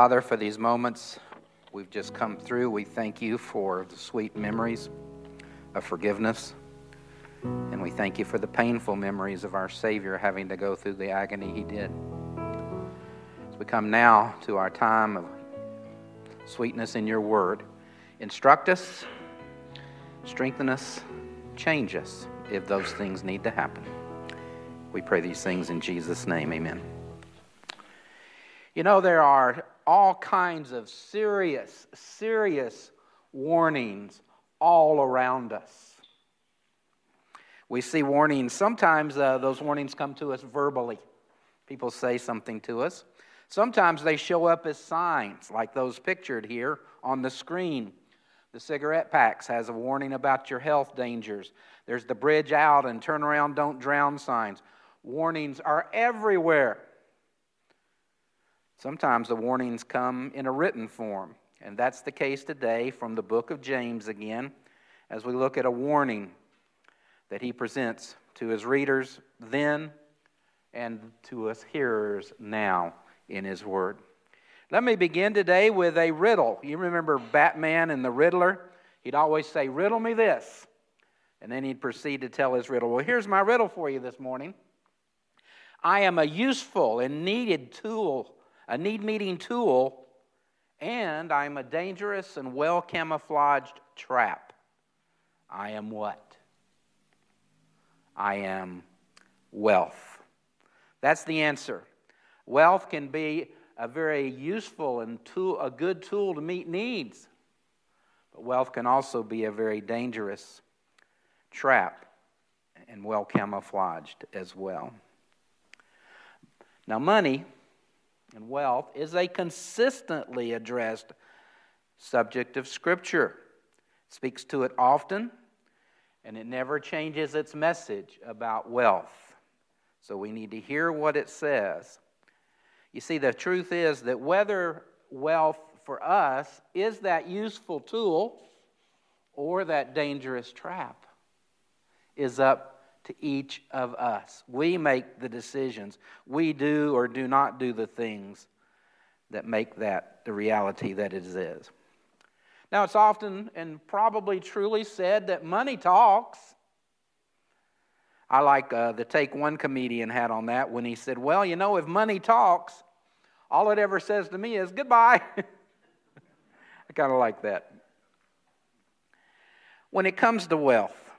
Father, for these moments we've just come through, we thank you for the sweet memories of forgiveness. And we thank you for the painful memories of our Savior having to go through the agony he did. As we come now to our time of sweetness in your word, instruct us, strengthen us, change us if those things need to happen. We pray these things in Jesus' name. Amen. You know, there are all kinds of serious, serious warnings all around us. We see warnings. Sometimes uh, those warnings come to us verbally. People say something to us. Sometimes they show up as signs, like those pictured here on the screen. The cigarette packs has a warning about your health dangers. There's the bridge out and turn around, don't drown signs. Warnings are everywhere. Sometimes the warnings come in a written form, and that's the case today from the book of James again, as we look at a warning that he presents to his readers then and to us hearers now in his word. Let me begin today with a riddle. You remember Batman and the Riddler? He'd always say, Riddle me this. And then he'd proceed to tell his riddle. Well, here's my riddle for you this morning I am a useful and needed tool a need meeting tool, and I'm a dangerous and well camouflaged trap. I am what? I am wealth. That's the answer. Wealth can be a very useful and tool, a good tool to meet needs, but wealth can also be a very dangerous trap and well camouflaged as well. Now, money and wealth is a consistently addressed subject of Scripture. It speaks to it often, and it never changes its message about wealth. So we need to hear what it says. You see, the truth is that whether wealth for us is that useful tool or that dangerous trap is up to each of us. We make the decisions. We do or do not do the things that make that the reality that it is. Now, it's often and probably truly said that money talks. I like uh, the take one comedian had on that when he said, Well, you know, if money talks, all it ever says to me is goodbye. I kind of like that. When it comes to wealth,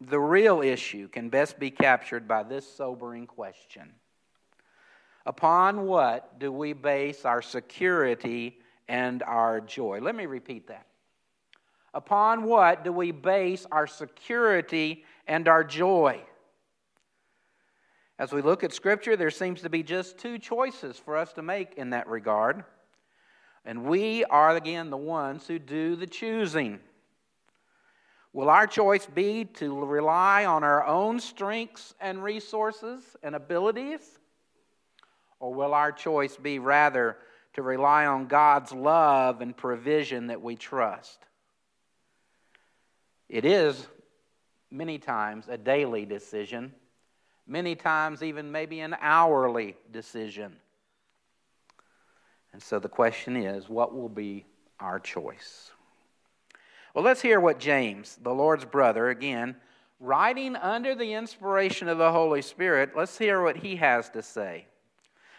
the real issue can best be captured by this sobering question Upon what do we base our security and our joy? Let me repeat that. Upon what do we base our security and our joy? As we look at Scripture, there seems to be just two choices for us to make in that regard. And we are, again, the ones who do the choosing. Will our choice be to rely on our own strengths and resources and abilities? Or will our choice be rather to rely on God's love and provision that we trust? It is many times a daily decision, many times even maybe an hourly decision. And so the question is what will be our choice? Well, let's hear what James, the Lord's brother, again, writing under the inspiration of the Holy Spirit, let's hear what he has to say.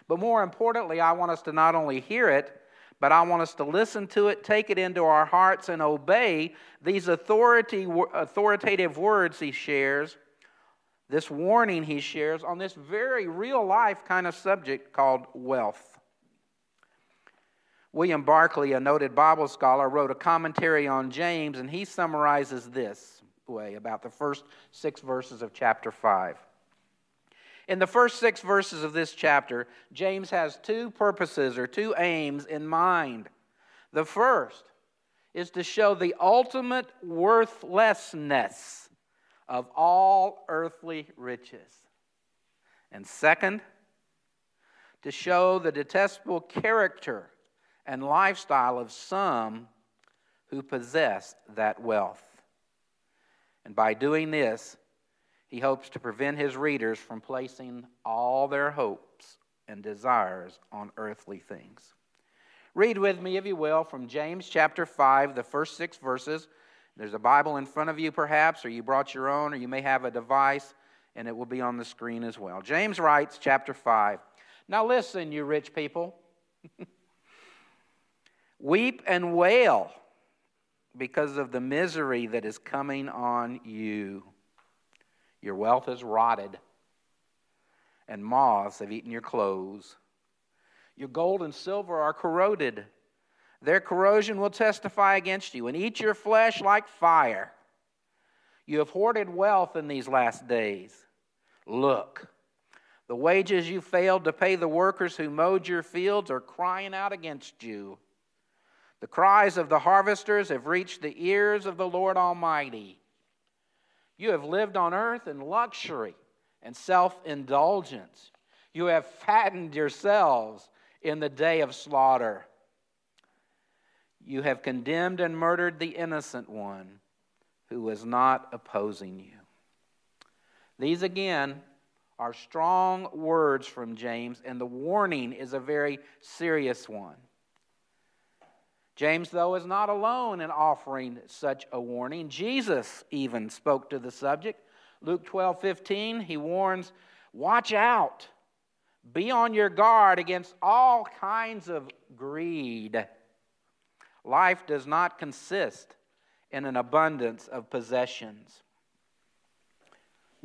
But more importantly, I want us to not only hear it, but I want us to listen to it, take it into our hearts, and obey these authority, authoritative words he shares, this warning he shares on this very real life kind of subject called wealth. William Barclay, a noted Bible scholar, wrote a commentary on James, and he summarizes this way about the first six verses of chapter 5. In the first six verses of this chapter, James has two purposes or two aims in mind. The first is to show the ultimate worthlessness of all earthly riches. And second, to show the detestable character and lifestyle of some who possess that wealth. And by doing this, he hopes to prevent his readers from placing all their hopes and desires on earthly things. Read with me, if you will, from James chapter 5, the first six verses. There's a Bible in front of you, perhaps, or you brought your own, or you may have a device, and it will be on the screen as well. James writes, chapter 5. Now listen, you rich people. Weep and wail because of the misery that is coming on you. Your wealth is rotted, and moths have eaten your clothes. Your gold and silver are corroded. Their corrosion will testify against you and eat your flesh like fire. You have hoarded wealth in these last days. Look, the wages you failed to pay the workers who mowed your fields are crying out against you. The cries of the harvesters have reached the ears of the Lord Almighty. You have lived on earth in luxury and self indulgence. You have fattened yourselves in the day of slaughter. You have condemned and murdered the innocent one who was not opposing you. These again are strong words from James, and the warning is a very serious one. James, though, is not alone in offering such a warning. Jesus even spoke to the subject. Luke 12 15, he warns, Watch out, be on your guard against all kinds of greed. Life does not consist in an abundance of possessions.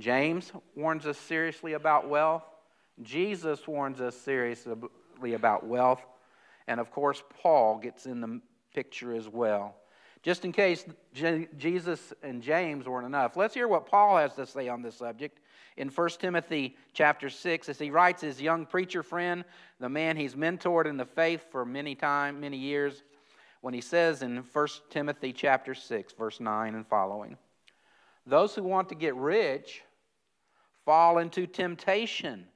James warns us seriously about wealth. Jesus warns us seriously about wealth. And of course, Paul gets in the picture as well. Just in case Jesus and James weren't enough, let's hear what Paul has to say on this subject in 1 Timothy chapter 6 as he writes his young preacher friend, the man he's mentored in the faith for many time, many years, when he says in 1 Timothy chapter 6 verse 9 and following, those who want to get rich fall into temptation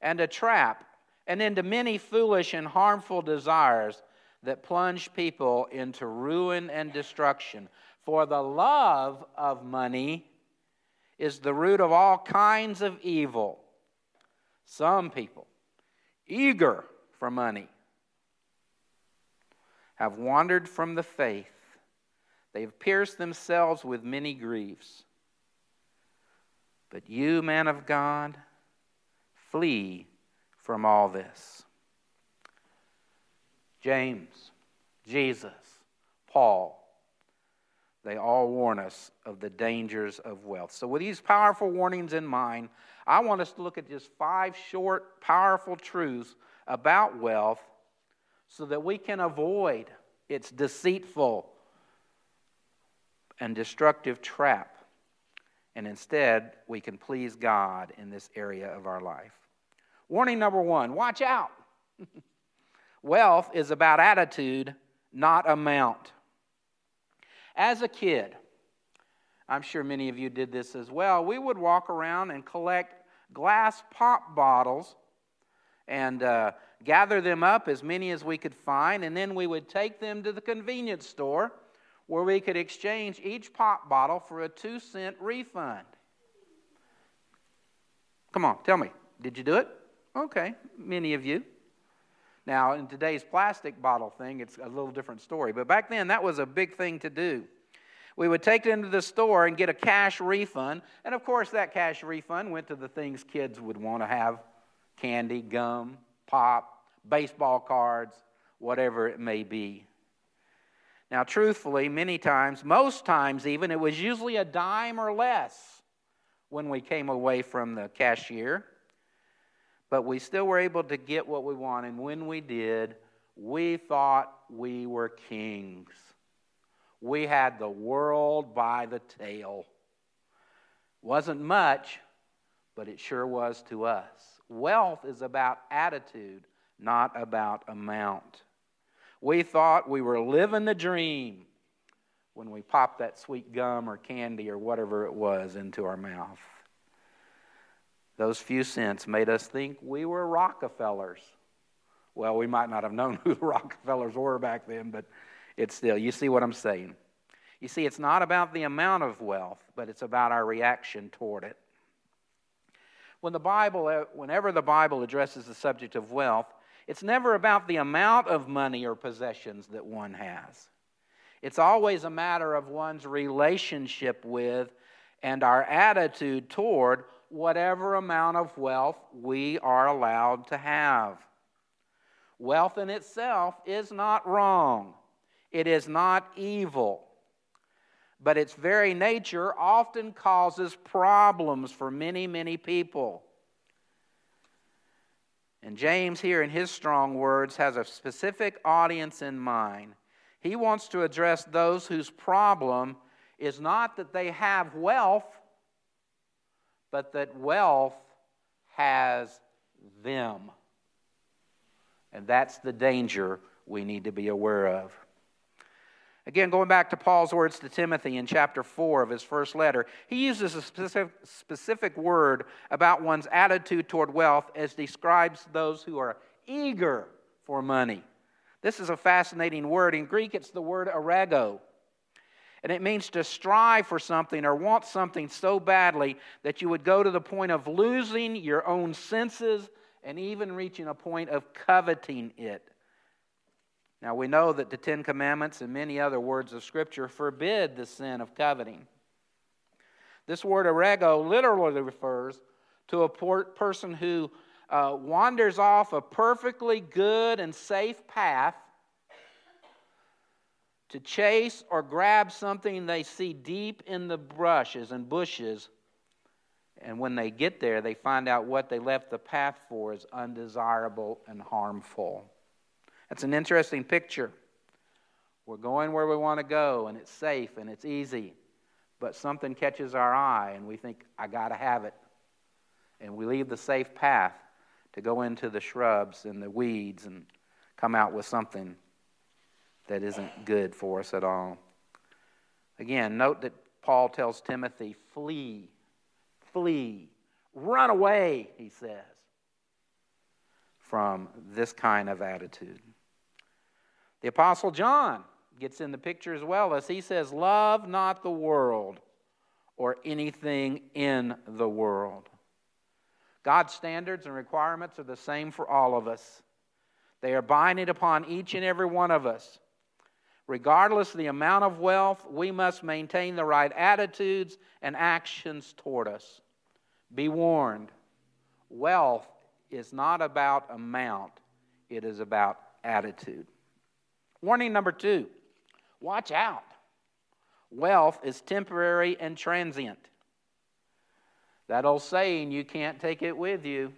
and a trap and into many foolish and harmful desires that plunge people into ruin and destruction. For the love of money is the root of all kinds of evil. Some people, eager for money, have wandered from the faith. They've pierced themselves with many griefs. But you, man of God, flee from all this. James, Jesus, Paul, they all warn us of the dangers of wealth. So, with these powerful warnings in mind, I want us to look at just five short, powerful truths about wealth so that we can avoid its deceitful and destructive trap and instead we can please God in this area of our life. Warning number one watch out. Wealth is about attitude, not amount. As a kid, I'm sure many of you did this as well, we would walk around and collect glass pop bottles and uh, gather them up, as many as we could find, and then we would take them to the convenience store where we could exchange each pop bottle for a two cent refund. Come on, tell me, did you do it? Okay, many of you. Now, in today's plastic bottle thing, it's a little different story. But back then, that was a big thing to do. We would take it into the store and get a cash refund. And of course, that cash refund went to the things kids would want to have candy, gum, pop, baseball cards, whatever it may be. Now, truthfully, many times, most times even, it was usually a dime or less when we came away from the cashier. But we still were able to get what we wanted. And when we did, we thought we were kings. We had the world by the tail. Wasn't much, but it sure was to us. Wealth is about attitude, not about amount. We thought we were living the dream when we popped that sweet gum or candy or whatever it was into our mouth. Those few cents made us think we were Rockefellers. Well, we might not have known who the Rockefellers were back then, but it's still, you see what I'm saying. You see, it's not about the amount of wealth, but it's about our reaction toward it. When the Bible, uh, whenever the Bible addresses the subject of wealth, It's never about the amount of money or possessions that one has. It's always a matter of one's relationship with and our attitude toward whatever amount of wealth we are allowed to have. Wealth in itself is not wrong, it is not evil, but its very nature often causes problems for many, many people. And James, here in his strong words, has a specific audience in mind. He wants to address those whose problem is not that they have wealth, but that wealth has them. And that's the danger we need to be aware of. Again, going back to Paul's words to Timothy in chapter 4 of his first letter, he uses a specific, specific word about one's attitude toward wealth as describes those who are eager for money. This is a fascinating word. In Greek, it's the word arego. And it means to strive for something or want something so badly that you would go to the point of losing your own senses and even reaching a point of coveting it. Now, we know that the Ten Commandments and many other words of Scripture forbid the sin of coveting. This word arego literally refers to a person who uh, wanders off a perfectly good and safe path to chase or grab something they see deep in the brushes and bushes. And when they get there, they find out what they left the path for is undesirable and harmful. That's an interesting picture. We're going where we want to go, and it's safe and it's easy. But something catches our eye, and we think, I got to have it. And we leave the safe path to go into the shrubs and the weeds and come out with something that isn't good for us at all. Again, note that Paul tells Timothy, flee, flee, run away, he says, from this kind of attitude. The Apostle John gets in the picture as well as he says, Love not the world or anything in the world. God's standards and requirements are the same for all of us. They are binding upon each and every one of us. Regardless of the amount of wealth, we must maintain the right attitudes and actions toward us. Be warned wealth is not about amount, it is about attitude. Warning number two watch out. Wealth is temporary and transient. That old saying, you can't take it with you.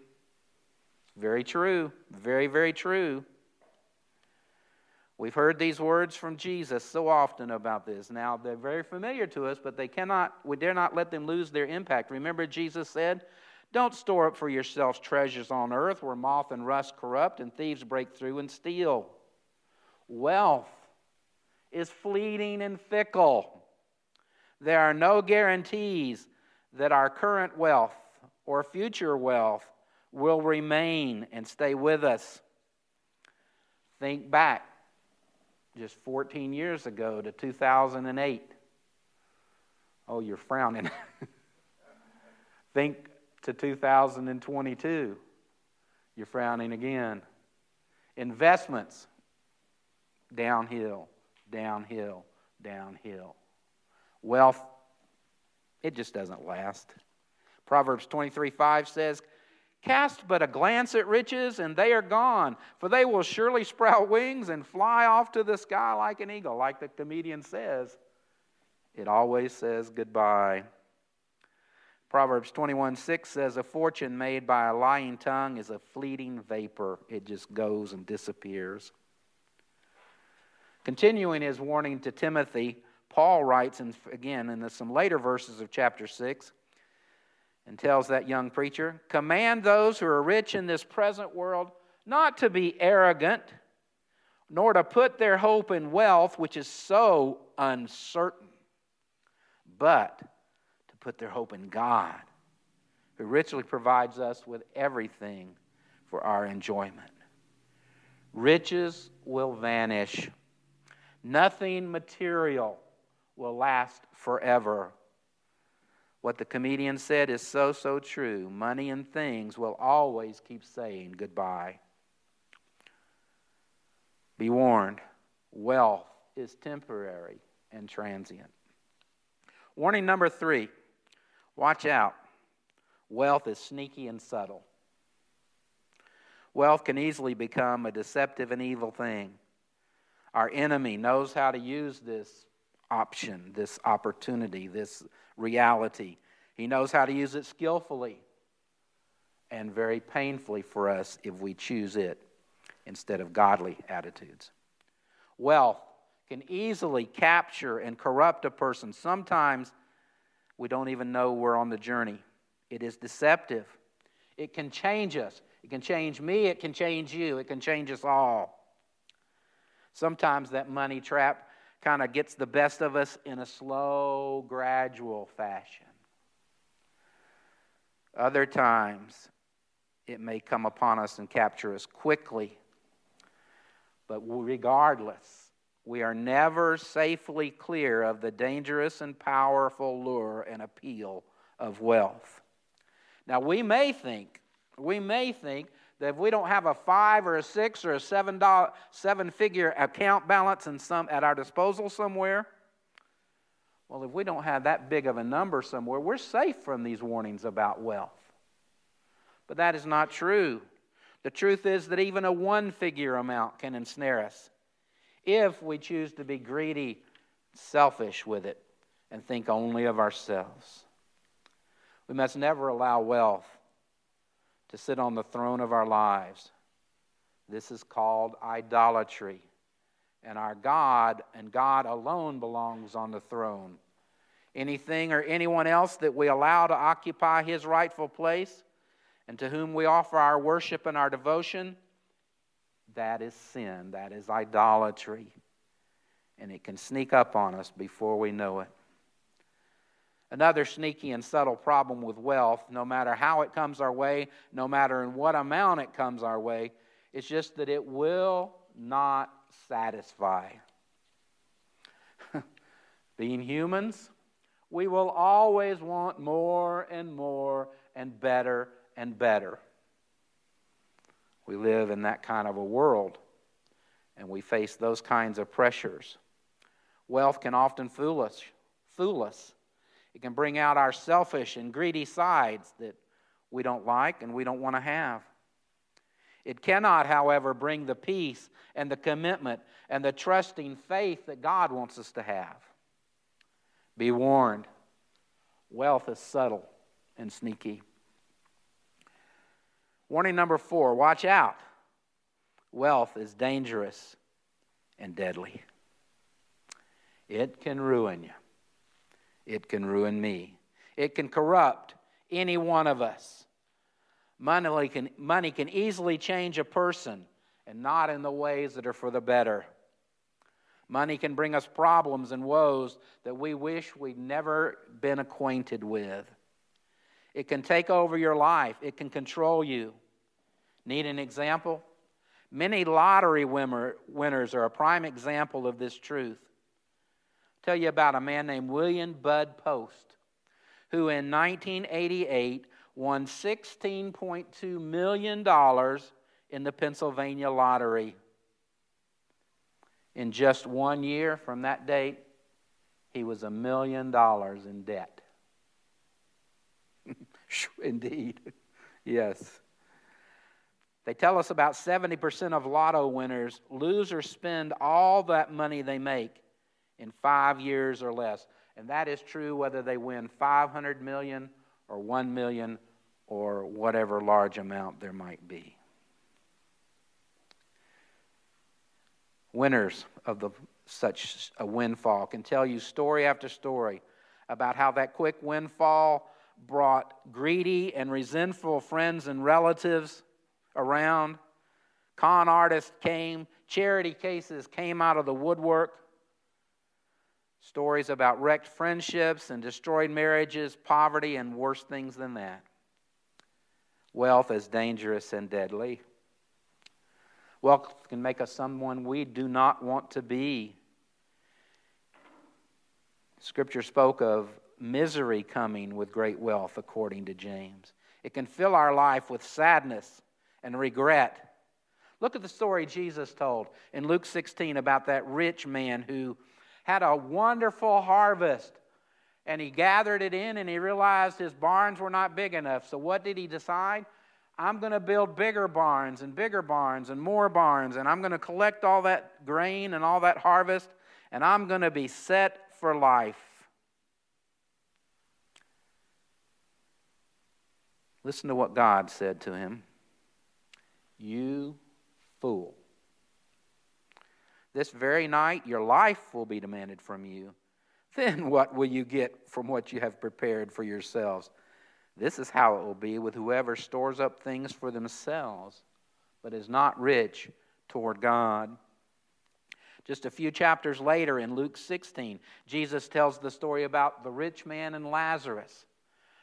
Very true. Very, very true. We've heard these words from Jesus so often about this. Now, they're very familiar to us, but they cannot, we dare not let them lose their impact. Remember, Jesus said, Don't store up for yourselves treasures on earth where moth and rust corrupt and thieves break through and steal. Wealth is fleeting and fickle. There are no guarantees that our current wealth or future wealth will remain and stay with us. Think back just 14 years ago to 2008. Oh, you're frowning. Think to 2022. You're frowning again. Investments downhill, downhill, downhill. Wealth, it just doesn't last. Proverbs 23 5 says, Cast but a glance at riches, and they are gone, for they will surely sprout wings and fly off to the sky like an eagle, like the comedian says. It always says goodbye. Proverbs 21 6 says, A fortune made by a lying tongue is a fleeting vapor, it just goes and disappears. Continuing his warning to Timothy, Paul writes, and again in some later verses of chapter 6, and tells that young preacher, Command those who are rich in this present world not to be arrogant, nor to put their hope in wealth, which is so uncertain, but to put their hope in God, who richly provides us with everything for our enjoyment. Riches will vanish Nothing material will last forever. What the comedian said is so, so true. Money and things will always keep saying goodbye. Be warned wealth is temporary and transient. Warning number three watch out. Wealth is sneaky and subtle. Wealth can easily become a deceptive and evil thing. Our enemy knows how to use this option, this opportunity, this reality. He knows how to use it skillfully and very painfully for us if we choose it instead of godly attitudes. Wealth can easily capture and corrupt a person. Sometimes we don't even know we're on the journey. It is deceptive. It can change us. It can change me. It can change you. It can change us all. Sometimes that money trap kind of gets the best of us in a slow, gradual fashion. Other times, it may come upon us and capture us quickly. But regardless, we are never safely clear of the dangerous and powerful lure and appeal of wealth. Now, we may think, we may think if we don't have a five or a six or a seven, dollar, seven figure account balance in some, at our disposal somewhere, well, if we don't have that big of a number somewhere, we're safe from these warnings about wealth. But that is not true. The truth is that even a one figure amount can ensnare us if we choose to be greedy, selfish with it, and think only of ourselves. We must never allow wealth to sit on the throne of our lives. This is called idolatry. And our God and God alone belongs on the throne. Anything or anyone else that we allow to occupy his rightful place and to whom we offer our worship and our devotion, that is sin. That is idolatry. And it can sneak up on us before we know it. Another sneaky and subtle problem with wealth, no matter how it comes our way, no matter in what amount it comes our way, is just that it will not satisfy. Being humans, we will always want more and more and better and better. We live in that kind of a world, and we face those kinds of pressures. Wealth can often fool us, fool us it can bring out our selfish and greedy sides that we don't like and we don't want to have. It cannot, however, bring the peace and the commitment and the trusting faith that God wants us to have. Be warned wealth is subtle and sneaky. Warning number four watch out. Wealth is dangerous and deadly, it can ruin you it can ruin me. It can corrupt any one of us. Money can, money can easily change a person, and not in the ways that are for the better. Money can bring us problems and woes that we wish we'd never been acquainted with. It can take over your life, it can control you. Need an example? Many lottery winners are a prime example of this truth tell you about a man named William Bud Post, who in 1988 won $16.2 million in the Pennsylvania lottery. In just one year from that date, he was a million dollars in debt. Indeed, yes. They tell us about 70% of lotto winners lose or spend all that money they make in five years or less. And that is true whether they win 500 million or 1 million or whatever large amount there might be. Winners of the, such a windfall can tell you story after story about how that quick windfall brought greedy and resentful friends and relatives around. Con artists came, charity cases came out of the woodwork. Stories about wrecked friendships and destroyed marriages, poverty, and worse things than that. Wealth is dangerous and deadly. Wealth can make us someone we do not want to be. Scripture spoke of misery coming with great wealth, according to James. It can fill our life with sadness and regret Look at the story Jesus told in Luke 16 about that rich man who had a wonderful harvest and he gathered it in and he realized his barns were not big enough. So, what did he decide? I'm going to build bigger barns and bigger barns and more barns, and I'm going to collect all that grain and all that harvest, and I'm going to be set for life. Listen to what God said to him You fool. This very night your life will be demanded from you. Then what will you get from what you have prepared for yourselves? This is how it will be with whoever stores up things for themselves, but is not rich toward God. Just a few chapters later in Luke 16, Jesus tells the story about the rich man and Lazarus.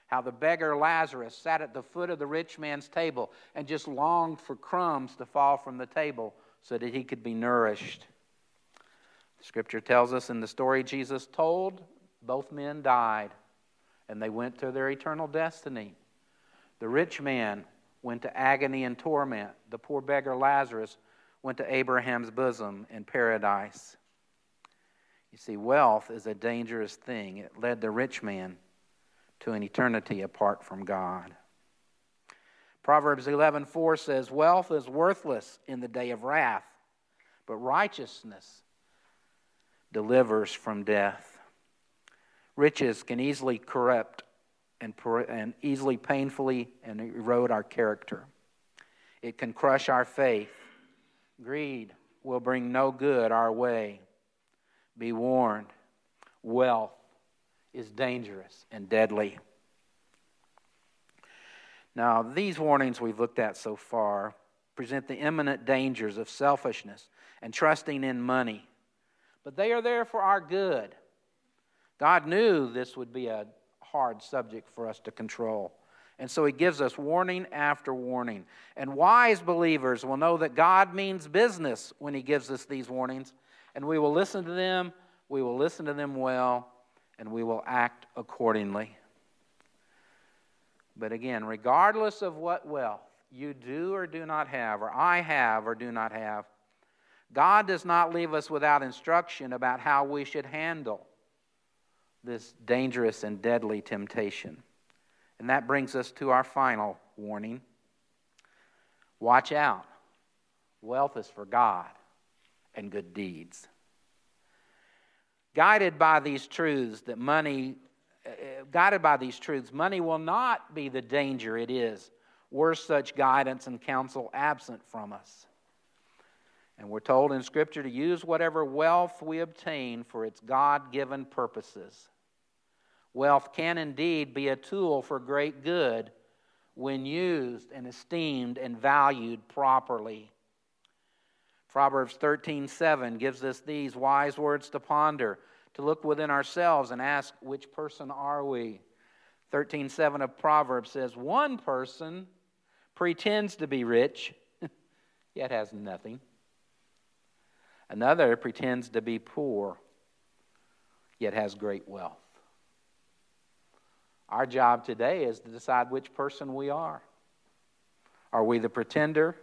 How the beggar Lazarus sat at the foot of the rich man's table and just longed for crumbs to fall from the table so that he could be nourished. Scripture tells us in the story Jesus told, both men died and they went to their eternal destiny. The rich man went to agony and torment. The poor beggar Lazarus went to Abraham's bosom in paradise. You see, wealth is a dangerous thing. It led the rich man to an eternity apart from God. Proverbs 11:4 says, "Wealth is worthless in the day of wrath, but righteousness delivers from death." Riches can easily corrupt and, and easily painfully and erode our character. It can crush our faith. Greed will bring no good our way. Be warned wealth is dangerous and deadly. Now, these warnings we've looked at so far present the imminent dangers of selfishness and trusting in money, but they are there for our good. God knew this would be a hard subject for us to control. And so he gives us warning after warning. And wise believers will know that God means business when he gives us these warnings. And we will listen to them, we will listen to them well, and we will act accordingly. But again, regardless of what wealth you do or do not have, or I have or do not have, God does not leave us without instruction about how we should handle this dangerous and deadly temptation. And that brings us to our final warning watch out. Wealth is for God and good deeds. Guided by these truths, that money, uh, guided by these truths, money will not be the danger it is were such guidance and counsel absent from us. And we're told in Scripture to use whatever wealth we obtain for its God given purposes. Wealth can indeed be a tool for great good when used and esteemed and valued properly. Proverbs 13:7 gives us these wise words to ponder, to look within ourselves and ask which person are we? 13:7 of Proverbs says one person pretends to be rich yet has nothing. Another pretends to be poor yet has great wealth. Our job today is to decide which person we are. Are we the pretender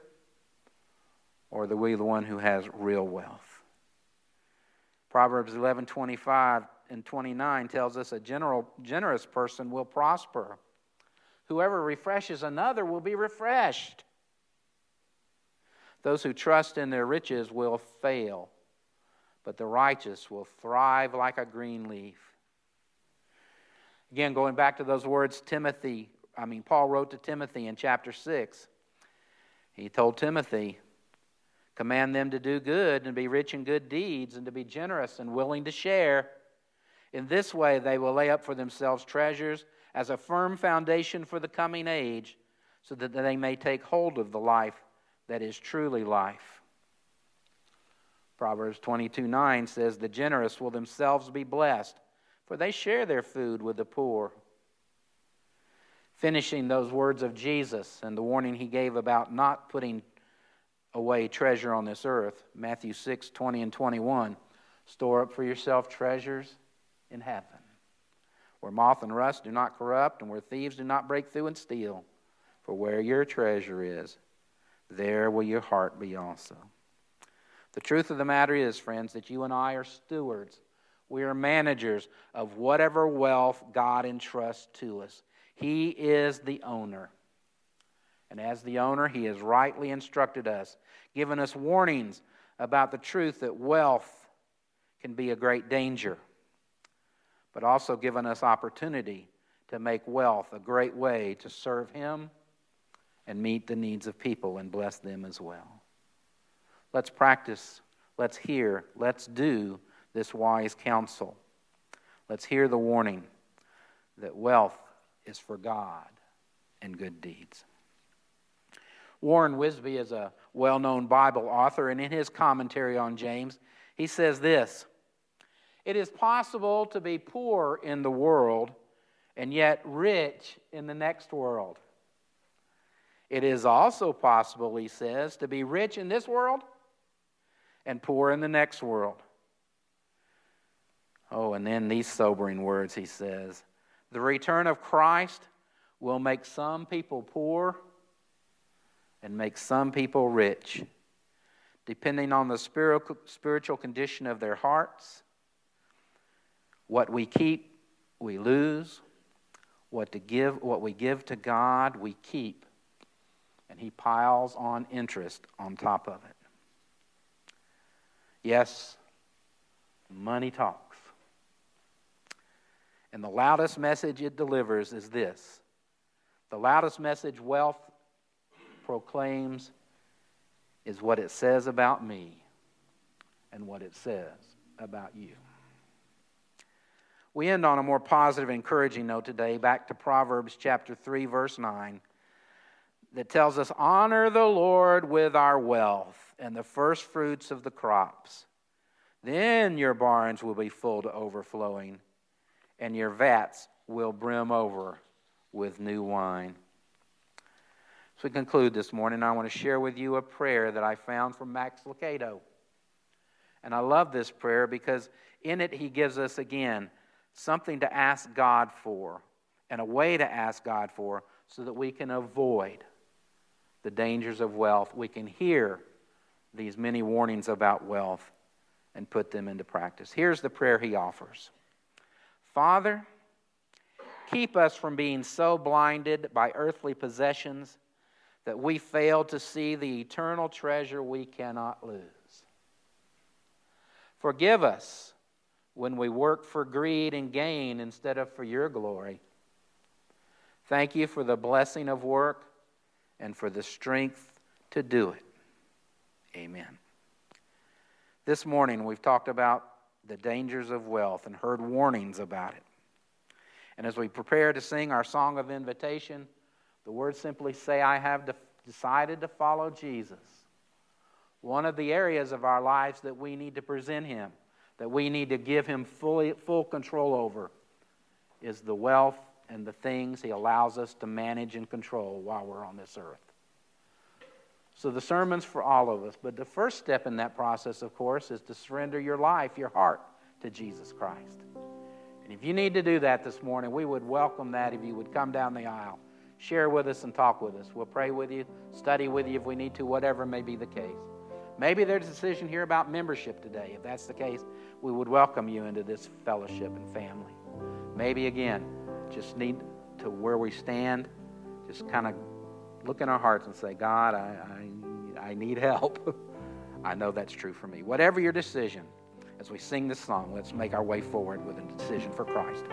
or are we the one who has real wealth? Proverbs 11 25 and 29 tells us a general, generous person will prosper. Whoever refreshes another will be refreshed. Those who trust in their riches will fail, but the righteous will thrive like a green leaf. Again, going back to those words, Timothy, I mean, Paul wrote to Timothy in chapter 6. He told Timothy, command them to do good and be rich in good deeds and to be generous and willing to share. In this way, they will lay up for themselves treasures as a firm foundation for the coming age, so that they may take hold of the life that is truly life. Proverbs 22 9 says, The generous will themselves be blessed for they share their food with the poor. Finishing those words of Jesus and the warning he gave about not putting away treasure on this earth, Matthew 6 20 and 21. Store up for yourself treasures in heaven, where moth and rust do not corrupt, and where thieves do not break through and steal. For where your treasure is, there will your heart be also. The truth of the matter is, friends, that you and I are stewards. We are managers of whatever wealth God entrusts to us. He is the owner. And as the owner, He has rightly instructed us, given us warnings about the truth that wealth can be a great danger, but also given us opportunity to make wealth a great way to serve Him and meet the needs of people and bless them as well. Let's practice, let's hear, let's do this wise counsel. Let's hear the warning that wealth is for God and good deeds. Warren Wiersbe is a well known Bible author, and in his commentary on James, he says this It is possible to be poor in the world and yet rich in the next world. It is also possible, he says, to be rich in this world and poor in the next world. Oh, and then these sobering words he says The return of Christ will make some people poor and make some people rich, depending on the spiritual condition of their hearts. What we keep, we lose. What, to give, what we give to God, we keep. And He piles on interest on top of it. Yes, money talks. And the loudest message it delivers is this the loudest message wealth proclaims is what it says about me and what it says about you. We end on a more positive, encouraging note today, back to Proverbs chapter 3, verse 9, that tells us, Honor the Lord with our wealth and the first fruits of the crops. Then your barns will be full to overflowing, and your vats will brim over with new wine. As we conclude this morning, I want to share with you a prayer that I found from Max Lucado. And I love this prayer because in it he gives us again something to ask God for and a way to ask God for so that we can avoid the dangers of wealth. We can hear these many warnings about wealth and put them into practice. Here's the prayer he offers Father, keep us from being so blinded by earthly possessions that we fail to see the eternal treasure we cannot lose. Forgive us when we work for greed and gain instead of for your glory. Thank you for the blessing of work and for the strength to do it. Amen. This morning we've talked about the dangers of wealth and heard warnings about it. And as we prepare to sing our song of invitation, the words simply say, I have de- decided to follow Jesus. One of the areas of our lives that we need to present Him, that we need to give Him fully, full control over, is the wealth and the things He allows us to manage and control while we're on this earth. So the sermon's for all of us. But the first step in that process, of course, is to surrender your life, your heart to Jesus Christ. And if you need to do that this morning, we would welcome that if you would come down the aisle share with us and talk with us. We'll pray with you, study with you if we need to, whatever may be the case. Maybe there's a decision here about membership today. If that's the case, we would welcome you into this fellowship and family. Maybe again, just need to where we stand, just kind of look in our hearts and say, God, I, I, I need help. I know that's true for me. Whatever your decision, as we sing this song, let's make our way forward with a decision for Christ.